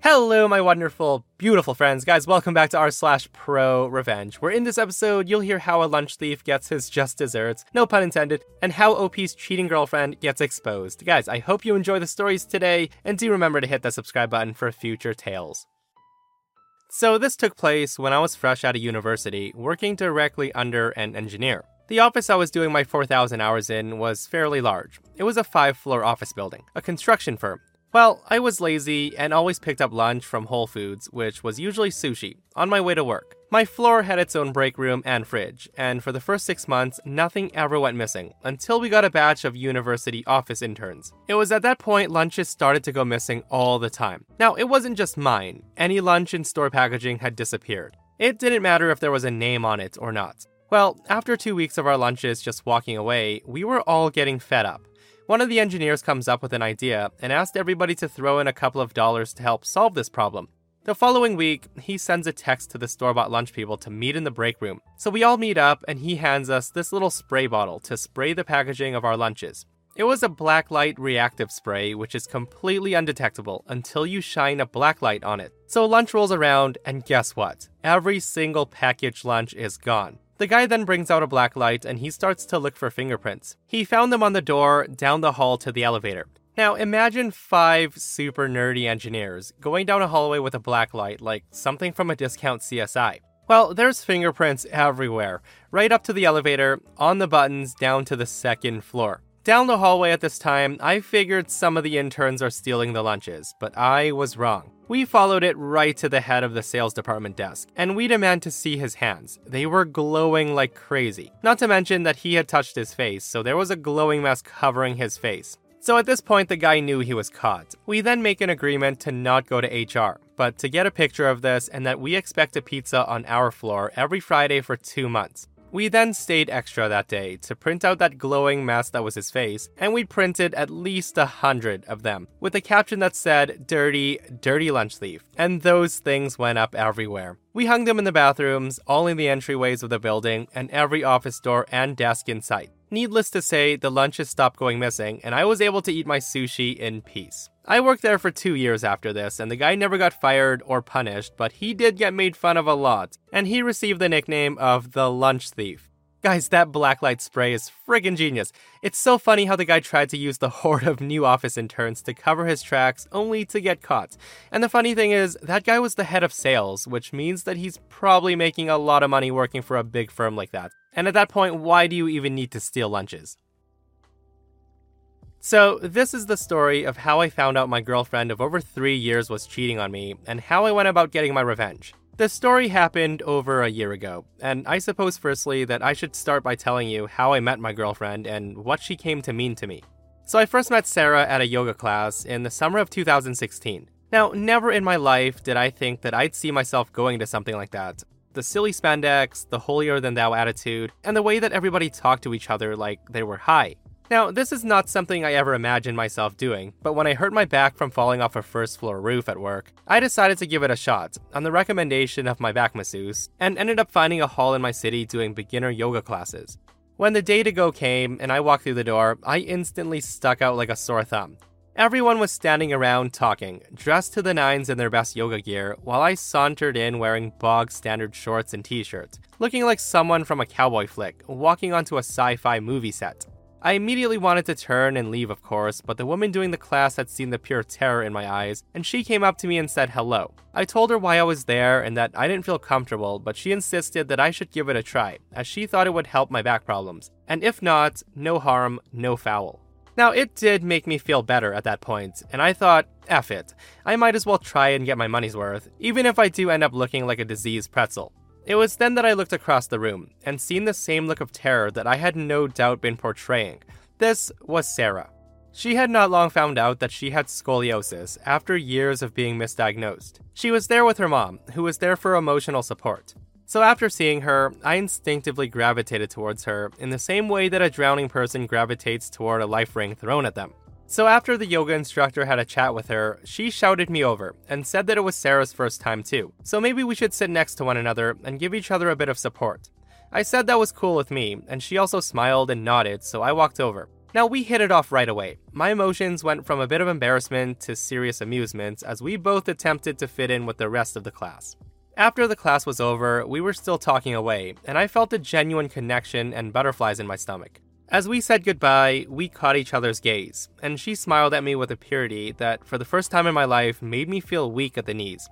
Hello, my wonderful, beautiful friends. Guys, welcome back to r slash pro revenge, where in this episode, you'll hear how a lunch thief gets his just desserts, no pun intended, and how OP's cheating girlfriend gets exposed. Guys, I hope you enjoy the stories today, and do remember to hit that subscribe button for future tales. So, this took place when I was fresh out of university, working directly under an engineer. The office I was doing my 4,000 hours in was fairly large. It was a five floor office building, a construction firm. Well, I was lazy and always picked up lunch from Whole Foods, which was usually sushi, on my way to work. My floor had its own break room and fridge, and for the first six months, nothing ever went missing until we got a batch of university office interns. It was at that point lunches started to go missing all the time. Now, it wasn't just mine, any lunch in store packaging had disappeared. It didn't matter if there was a name on it or not. Well, after two weeks of our lunches just walking away, we were all getting fed up. One of the engineers comes up with an idea and asked everybody to throw in a couple of dollars to help solve this problem. The following week, he sends a text to the store bought lunch people to meet in the break room. So we all meet up and he hands us this little spray bottle to spray the packaging of our lunches. It was a blacklight reactive spray, which is completely undetectable until you shine a blacklight on it. So lunch rolls around, and guess what? Every single packaged lunch is gone. The guy then brings out a black light and he starts to look for fingerprints. He found them on the door down the hall to the elevator. Now imagine five super nerdy engineers going down a hallway with a black light, like something from a discount CSI. Well, there's fingerprints everywhere, right up to the elevator, on the buttons, down to the second floor. Down the hallway at this time, I figured some of the interns are stealing the lunches, but I was wrong. We followed it right to the head of the sales department desk, and we demand to see his hands. They were glowing like crazy. Not to mention that he had touched his face, so there was a glowing mess covering his face. So at this point, the guy knew he was caught. We then make an agreement to not go to HR, but to get a picture of this and that we expect a pizza on our floor every Friday for two months. We then stayed extra that day to print out that glowing mess that was his face, and we printed at least a hundred of them, with a caption that said, Dirty, dirty lunch thief. And those things went up everywhere. We hung them in the bathrooms, all in the entryways of the building, and every office door and desk in sight. Needless to say, the lunches stopped going missing, and I was able to eat my sushi in peace. I worked there for two years after this, and the guy never got fired or punished, but he did get made fun of a lot, and he received the nickname of the Lunch Thief. Guys, that blacklight spray is friggin' genius. It's so funny how the guy tried to use the horde of new office interns to cover his tracks only to get caught. And the funny thing is, that guy was the head of sales, which means that he's probably making a lot of money working for a big firm like that. And at that point, why do you even need to steal lunches? So, this is the story of how I found out my girlfriend of over three years was cheating on me and how I went about getting my revenge. The story happened over a year ago, and I suppose firstly that I should start by telling you how I met my girlfriend and what she came to mean to me. So, I first met Sarah at a yoga class in the summer of 2016. Now, never in my life did I think that I'd see myself going to something like that. The silly spandex, the holier than thou attitude, and the way that everybody talked to each other like they were high. Now, this is not something I ever imagined myself doing, but when I hurt my back from falling off a first floor roof at work, I decided to give it a shot on the recommendation of my back masseuse and ended up finding a hall in my city doing beginner yoga classes. When the day to go came and I walked through the door, I instantly stuck out like a sore thumb. Everyone was standing around talking, dressed to the nines in their best yoga gear, while I sauntered in wearing bog standard shorts and t shirts, looking like someone from a cowboy flick walking onto a sci fi movie set. I immediately wanted to turn and leave, of course, but the woman doing the class had seen the pure terror in my eyes, and she came up to me and said hello. I told her why I was there and that I didn't feel comfortable, but she insisted that I should give it a try, as she thought it would help my back problems. And if not, no harm, no foul. Now, it did make me feel better at that point, and I thought, F it. I might as well try and get my money's worth, even if I do end up looking like a diseased pretzel. It was then that I looked across the room and seen the same look of terror that I had no doubt been portraying. This was Sarah. She had not long found out that she had scoliosis after years of being misdiagnosed. She was there with her mom, who was there for emotional support. So after seeing her, I instinctively gravitated towards her in the same way that a drowning person gravitates toward a life ring thrown at them. So after the yoga instructor had a chat with her, she shouted me over and said that it was Sarah's first time too. So maybe we should sit next to one another and give each other a bit of support. I said that was cool with me, and she also smiled and nodded, so I walked over. Now, we hit it off right away. My emotions went from a bit of embarrassment to serious amusement as we both attempted to fit in with the rest of the class. After the class was over, we were still talking away, and I felt a genuine connection and butterflies in my stomach. As we said goodbye, we caught each other's gaze, and she smiled at me with a purity that, for the first time in my life, made me feel weak at the knees.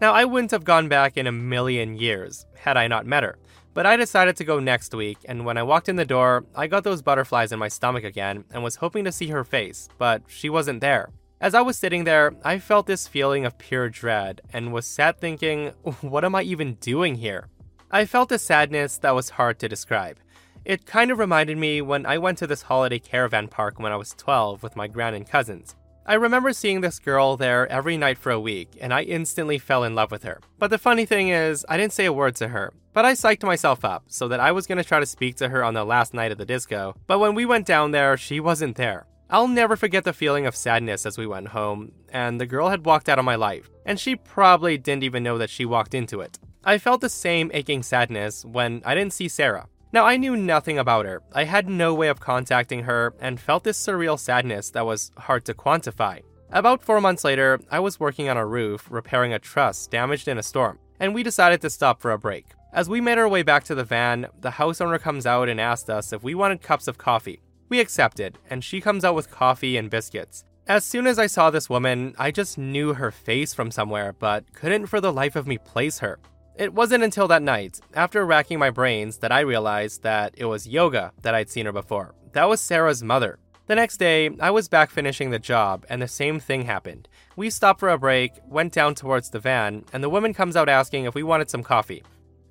Now, I wouldn't have gone back in a million years had I not met her, but I decided to go next week, and when I walked in the door, I got those butterflies in my stomach again and was hoping to see her face, but she wasn't there. As I was sitting there, I felt this feeling of pure dread and was sat thinking, what am I even doing here? I felt a sadness that was hard to describe. It kind of reminded me when I went to this holiday caravan park when I was 12 with my grand and cousins. I remember seeing this girl there every night for a week, and I instantly fell in love with her. But the funny thing is, I didn't say a word to her, but I psyched myself up so that I was gonna try to speak to her on the last night of the disco. But when we went down there, she wasn't there. I'll never forget the feeling of sadness as we went home, and the girl had walked out of my life, and she probably didn't even know that she walked into it. I felt the same aching sadness when I didn't see Sarah. Now, I knew nothing about her. I had no way of contacting her and felt this surreal sadness that was hard to quantify. About four months later, I was working on a roof repairing a truss damaged in a storm, and we decided to stop for a break. As we made our way back to the van, the house owner comes out and asked us if we wanted cups of coffee. We accepted, and she comes out with coffee and biscuits. As soon as I saw this woman, I just knew her face from somewhere, but couldn't for the life of me place her. It wasn't until that night, after racking my brains, that I realized that it was Yoga that I'd seen her before. That was Sarah's mother. The next day, I was back finishing the job, and the same thing happened. We stopped for a break, went down towards the van, and the woman comes out asking if we wanted some coffee.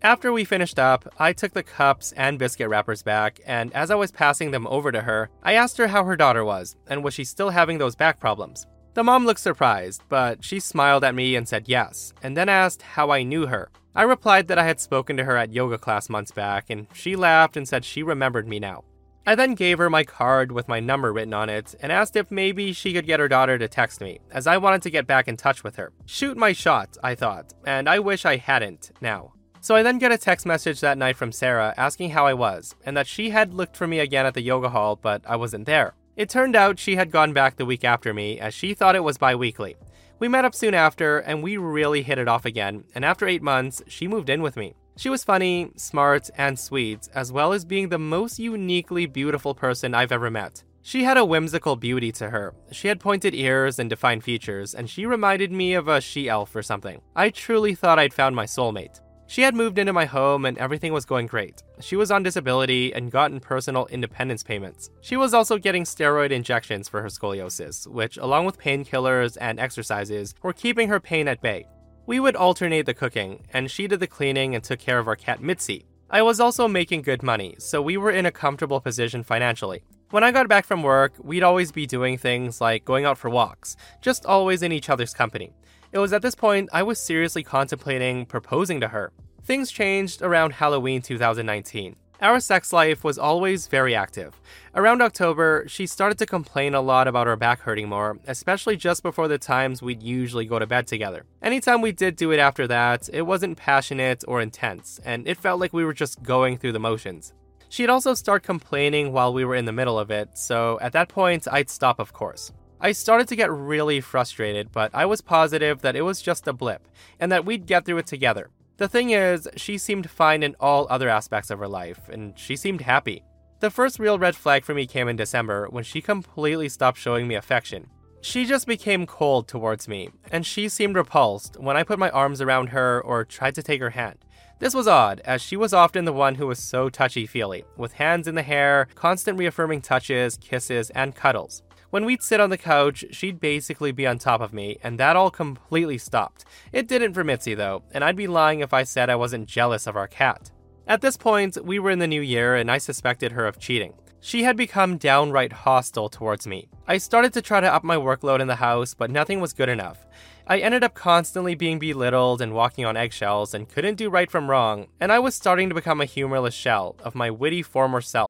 After we finished up, I took the cups and biscuit wrappers back, and as I was passing them over to her, I asked her how her daughter was, and was she still having those back problems. The mom looked surprised, but she smiled at me and said yes, and then asked how I knew her. I replied that I had spoken to her at yoga class months back, and she laughed and said she remembered me now. I then gave her my card with my number written on it and asked if maybe she could get her daughter to text me, as I wanted to get back in touch with her. Shoot my shot, I thought, and I wish I hadn't now. So I then get a text message that night from Sarah asking how I was, and that she had looked for me again at the yoga hall, but I wasn't there. It turned out she had gone back the week after me, as she thought it was bi weekly. We met up soon after, and we really hit it off again, and after eight months, she moved in with me. She was funny, smart, and sweet, as well as being the most uniquely beautiful person I've ever met. She had a whimsical beauty to her. She had pointed ears and defined features, and she reminded me of a she elf or something. I truly thought I'd found my soulmate. She had moved into my home and everything was going great. She was on disability and gotten personal independence payments. She was also getting steroid injections for her scoliosis, which, along with painkillers and exercises, were keeping her pain at bay. We would alternate the cooking, and she did the cleaning and took care of our cat Mitzi. I was also making good money, so we were in a comfortable position financially. When I got back from work, we'd always be doing things like going out for walks, just always in each other's company. It was at this point I was seriously contemplating proposing to her. Things changed around Halloween 2019. Our sex life was always very active. Around October, she started to complain a lot about her back hurting more, especially just before the times we'd usually go to bed together. Anytime we did do it after that, it wasn't passionate or intense, and it felt like we were just going through the motions. She'd also start complaining while we were in the middle of it, so at that point, I'd stop, of course. I started to get really frustrated, but I was positive that it was just a blip, and that we'd get through it together. The thing is, she seemed fine in all other aspects of her life, and she seemed happy. The first real red flag for me came in December when she completely stopped showing me affection. She just became cold towards me, and she seemed repulsed when I put my arms around her or tried to take her hand. This was odd, as she was often the one who was so touchy feely, with hands in the hair, constant reaffirming touches, kisses, and cuddles. When we'd sit on the couch, she'd basically be on top of me, and that all completely stopped. It didn't for Mitzi, though, and I'd be lying if I said I wasn't jealous of our cat. At this point, we were in the new year, and I suspected her of cheating. She had become downright hostile towards me. I started to try to up my workload in the house, but nothing was good enough. I ended up constantly being belittled and walking on eggshells and couldn't do right from wrong, and I was starting to become a humorless shell of my witty former self.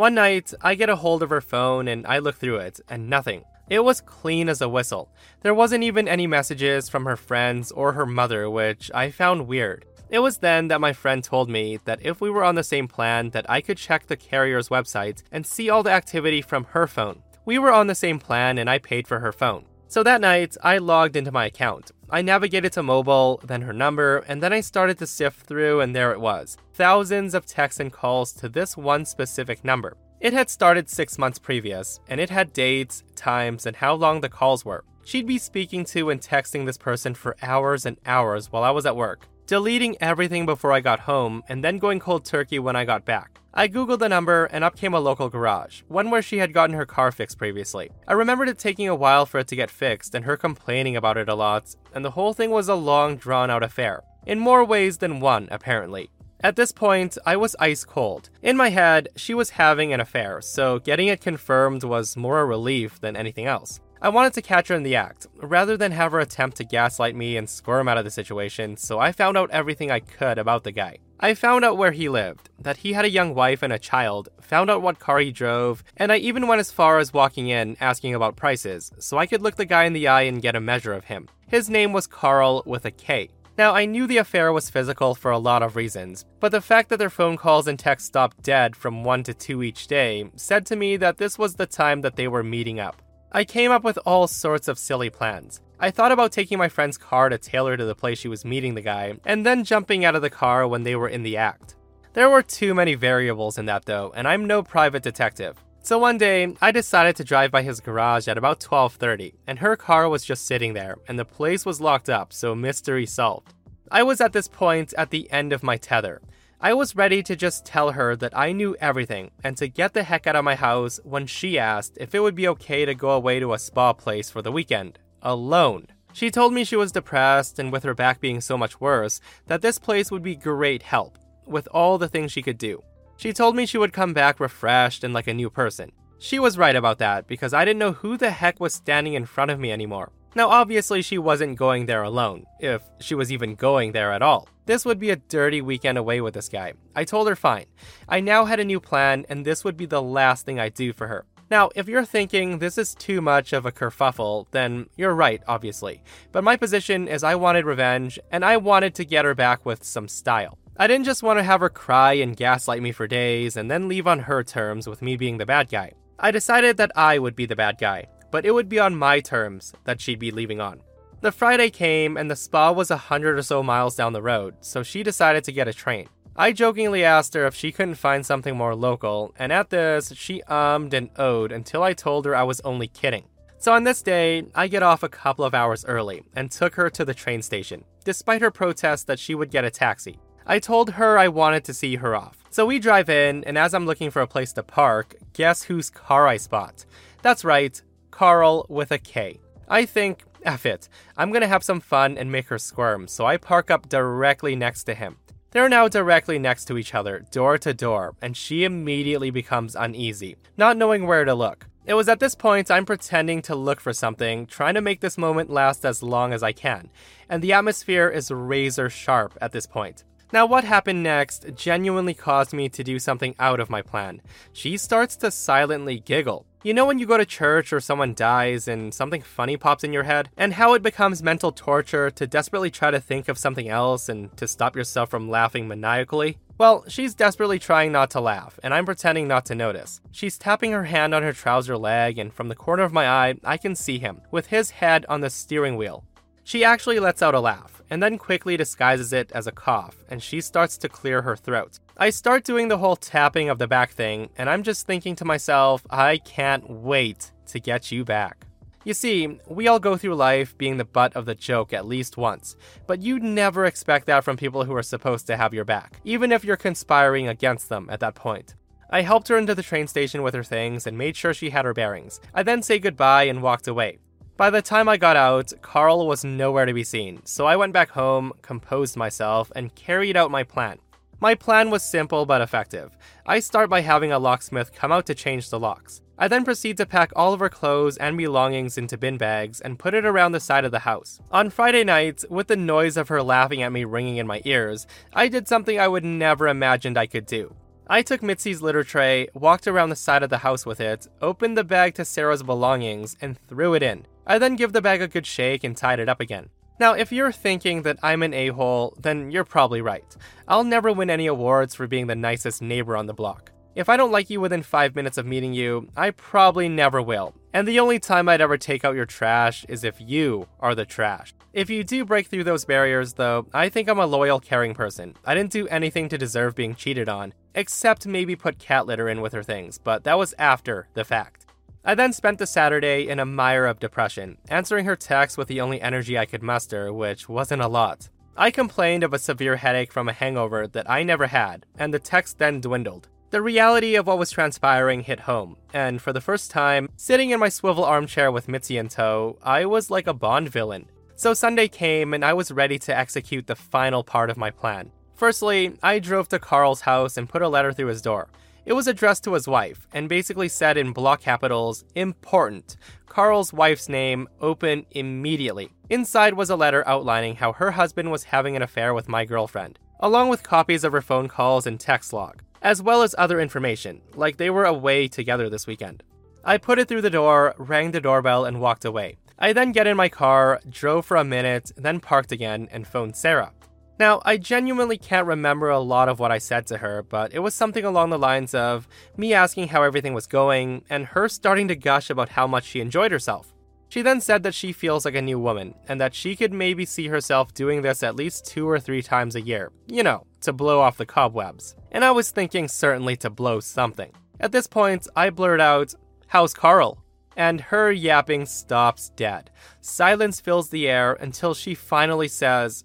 One night, I get a hold of her phone and I look through it, and nothing. It was clean as a whistle. There wasn't even any messages from her friends or her mother, which I found weird. It was then that my friend told me that if we were on the same plan that I could check the carrier's website and see all the activity from her phone. We were on the same plan and I paid for her phone. So that night, I logged into my account. I navigated to mobile, then her number, and then I started to sift through, and there it was thousands of texts and calls to this one specific number. It had started six months previous, and it had dates, times, and how long the calls were. She'd be speaking to and texting this person for hours and hours while I was at work, deleting everything before I got home, and then going cold turkey when I got back. I googled the number and up came a local garage, one where she had gotten her car fixed previously. I remembered it taking a while for it to get fixed and her complaining about it a lot, and the whole thing was a long drawn out affair. In more ways than one, apparently. At this point, I was ice cold. In my head, she was having an affair, so getting it confirmed was more a relief than anything else. I wanted to catch her in the act, rather than have her attempt to gaslight me and squirm out of the situation, so I found out everything I could about the guy. I found out where he lived, that he had a young wife and a child, found out what car he drove, and I even went as far as walking in asking about prices, so I could look the guy in the eye and get a measure of him. His name was Carl with a K. Now, I knew the affair was physical for a lot of reasons, but the fact that their phone calls and texts stopped dead from 1 to 2 each day said to me that this was the time that they were meeting up. I came up with all sorts of silly plans. I thought about taking my friend's car to Taylor to the place she was meeting the guy, and then jumping out of the car when they were in the act. There were too many variables in that though, and I'm no private detective. So one day, I decided to drive by his garage at about 12:30, and her car was just sitting there, and the place was locked up, so mystery solved. I was at this point at the end of my tether. I was ready to just tell her that I knew everything and to get the heck out of my house when she asked if it would be okay to go away to a spa place for the weekend, alone. She told me she was depressed and with her back being so much worse, that this place would be great help, with all the things she could do. She told me she would come back refreshed and like a new person. She was right about that because I didn't know who the heck was standing in front of me anymore. Now, obviously, she wasn't going there alone, if she was even going there at all. This would be a dirty weekend away with this guy. I told her fine. I now had a new plan, and this would be the last thing I'd do for her. Now, if you're thinking this is too much of a kerfuffle, then you're right, obviously. But my position is I wanted revenge, and I wanted to get her back with some style. I didn't just want to have her cry and gaslight me for days and then leave on her terms with me being the bad guy. I decided that I would be the bad guy, but it would be on my terms that she'd be leaving on. The Friday came and the spa was a hundred or so miles down the road, so she decided to get a train. I jokingly asked her if she couldn't find something more local, and at this, she ummed and oh'd until I told her I was only kidding. So on this day, I get off a couple of hours early and took her to the train station, despite her protest that she would get a taxi. I told her I wanted to see her off. So we drive in, and as I'm looking for a place to park, guess whose car I spot? That's right, Carl with a K. I think, F it, I'm gonna have some fun and make her squirm, so I park up directly next to him. They're now directly next to each other, door to door, and she immediately becomes uneasy, not knowing where to look. It was at this point I'm pretending to look for something, trying to make this moment last as long as I can, and the atmosphere is razor sharp at this point. Now, what happened next genuinely caused me to do something out of my plan. She starts to silently giggle. You know when you go to church or someone dies and something funny pops in your head? And how it becomes mental torture to desperately try to think of something else and to stop yourself from laughing maniacally? Well, she's desperately trying not to laugh, and I'm pretending not to notice. She's tapping her hand on her trouser leg, and from the corner of my eye, I can see him, with his head on the steering wheel. She actually lets out a laugh, and then quickly disguises it as a cough, and she starts to clear her throat. I start doing the whole tapping of the back thing, and I'm just thinking to myself, I can't wait to get you back. You see, we all go through life being the butt of the joke at least once, but you'd never expect that from people who are supposed to have your back, even if you're conspiring against them at that point. I helped her into the train station with her things and made sure she had her bearings. I then say goodbye and walked away. By the time I got out, Carl was nowhere to be seen, so I went back home, composed myself, and carried out my plan. My plan was simple but effective. I start by having a locksmith come out to change the locks. I then proceed to pack all of her clothes and belongings into bin bags and put it around the side of the house. On Friday night, with the noise of her laughing at me ringing in my ears, I did something I would never imagined I could do. I took Mitzi's litter tray, walked around the side of the house with it, opened the bag to Sarah's belongings, and threw it in. I then give the bag a good shake and tied it up again. Now, if you're thinking that I'm an a hole, then you're probably right. I'll never win any awards for being the nicest neighbor on the block. If I don't like you within five minutes of meeting you, I probably never will. And the only time I'd ever take out your trash is if you are the trash. If you do break through those barriers, though, I think I'm a loyal, caring person. I didn't do anything to deserve being cheated on, except maybe put cat litter in with her things, but that was after the fact. I then spent the Saturday in a mire of depression, answering her texts with the only energy I could muster, which wasn't a lot. I complained of a severe headache from a hangover that I never had, and the text then dwindled. The reality of what was transpiring hit home, and for the first time, sitting in my swivel armchair with Mitzi in tow, I was like a Bond villain. So Sunday came, and I was ready to execute the final part of my plan. Firstly, I drove to Carl's house and put a letter through his door. It was addressed to his wife, and basically said in block capitals, important. Carl's wife's name, open immediately. Inside was a letter outlining how her husband was having an affair with my girlfriend, along with copies of her phone calls and text log as well as other information, like they were away together this weekend. I put it through the door, rang the doorbell, and walked away. I then get in my car, drove for a minute, then parked again, and phoned Sarah. Now, I genuinely can't remember a lot of what I said to her, but it was something along the lines of me asking how everything was going, and her starting to gush about how much she enjoyed herself. She then said that she feels like a new woman, and that she could maybe see herself doing this at least two or three times a year. You know, to blow off the cobwebs. And I was thinking certainly to blow something. At this point, I blurt out, How's Carl? And her yapping stops dead. Silence fills the air until she finally says,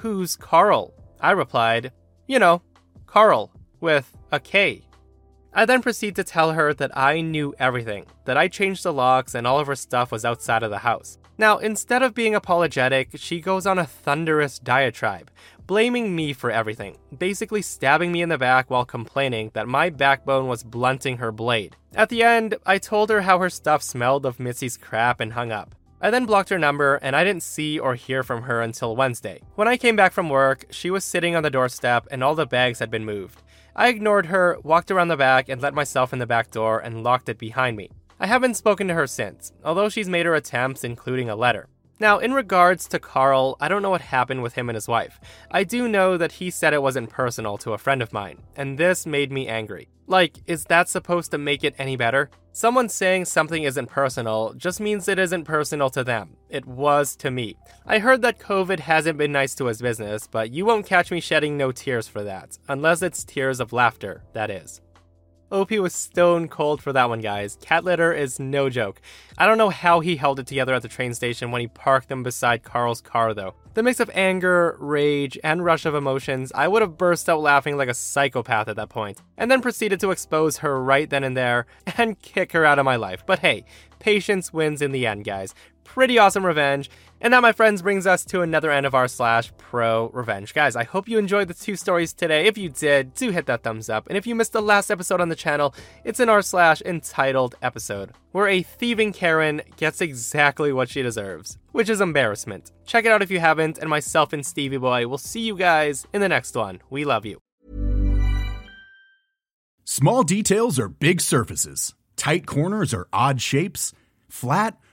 Who's Carl? I replied, You know, Carl, with a K. I then proceed to tell her that I knew everything, that I changed the locks and all of her stuff was outside of the house. Now, instead of being apologetic, she goes on a thunderous diatribe, blaming me for everything, basically stabbing me in the back while complaining that my backbone was blunting her blade. At the end, I told her how her stuff smelled of Mitzi's crap and hung up. I then blocked her number and I didn't see or hear from her until Wednesday. When I came back from work, she was sitting on the doorstep and all the bags had been moved. I ignored her, walked around the back, and let myself in the back door and locked it behind me. I haven't spoken to her since, although she's made her attempts, including a letter. Now, in regards to Carl, I don't know what happened with him and his wife. I do know that he said it wasn't personal to a friend of mine, and this made me angry. Like, is that supposed to make it any better? Someone saying something isn't personal just means it isn't personal to them. It was to me. I heard that COVID hasn't been nice to his business, but you won't catch me shedding no tears for that. Unless it's tears of laughter, that is. OP was stone cold for that one, guys. Cat litter is no joke. I don't know how he held it together at the train station when he parked them beside Carl's car, though. The mix of anger, rage, and rush of emotions, I would have burst out laughing like a psychopath at that point, and then proceeded to expose her right then and there and kick her out of my life. But hey, patience wins in the end, guys. Pretty awesome revenge. And that, my friends, brings us to another end of our slash pro revenge. Guys, I hope you enjoyed the two stories today. If you did, do hit that thumbs up. And if you missed the last episode on the channel, it's an r slash entitled episode, where a thieving Karen gets exactly what she deserves, which is embarrassment. Check it out if you haven't, and myself and Stevie Boy will see you guys in the next one. We love you. Small details are big surfaces. Tight corners are odd shapes. Flat,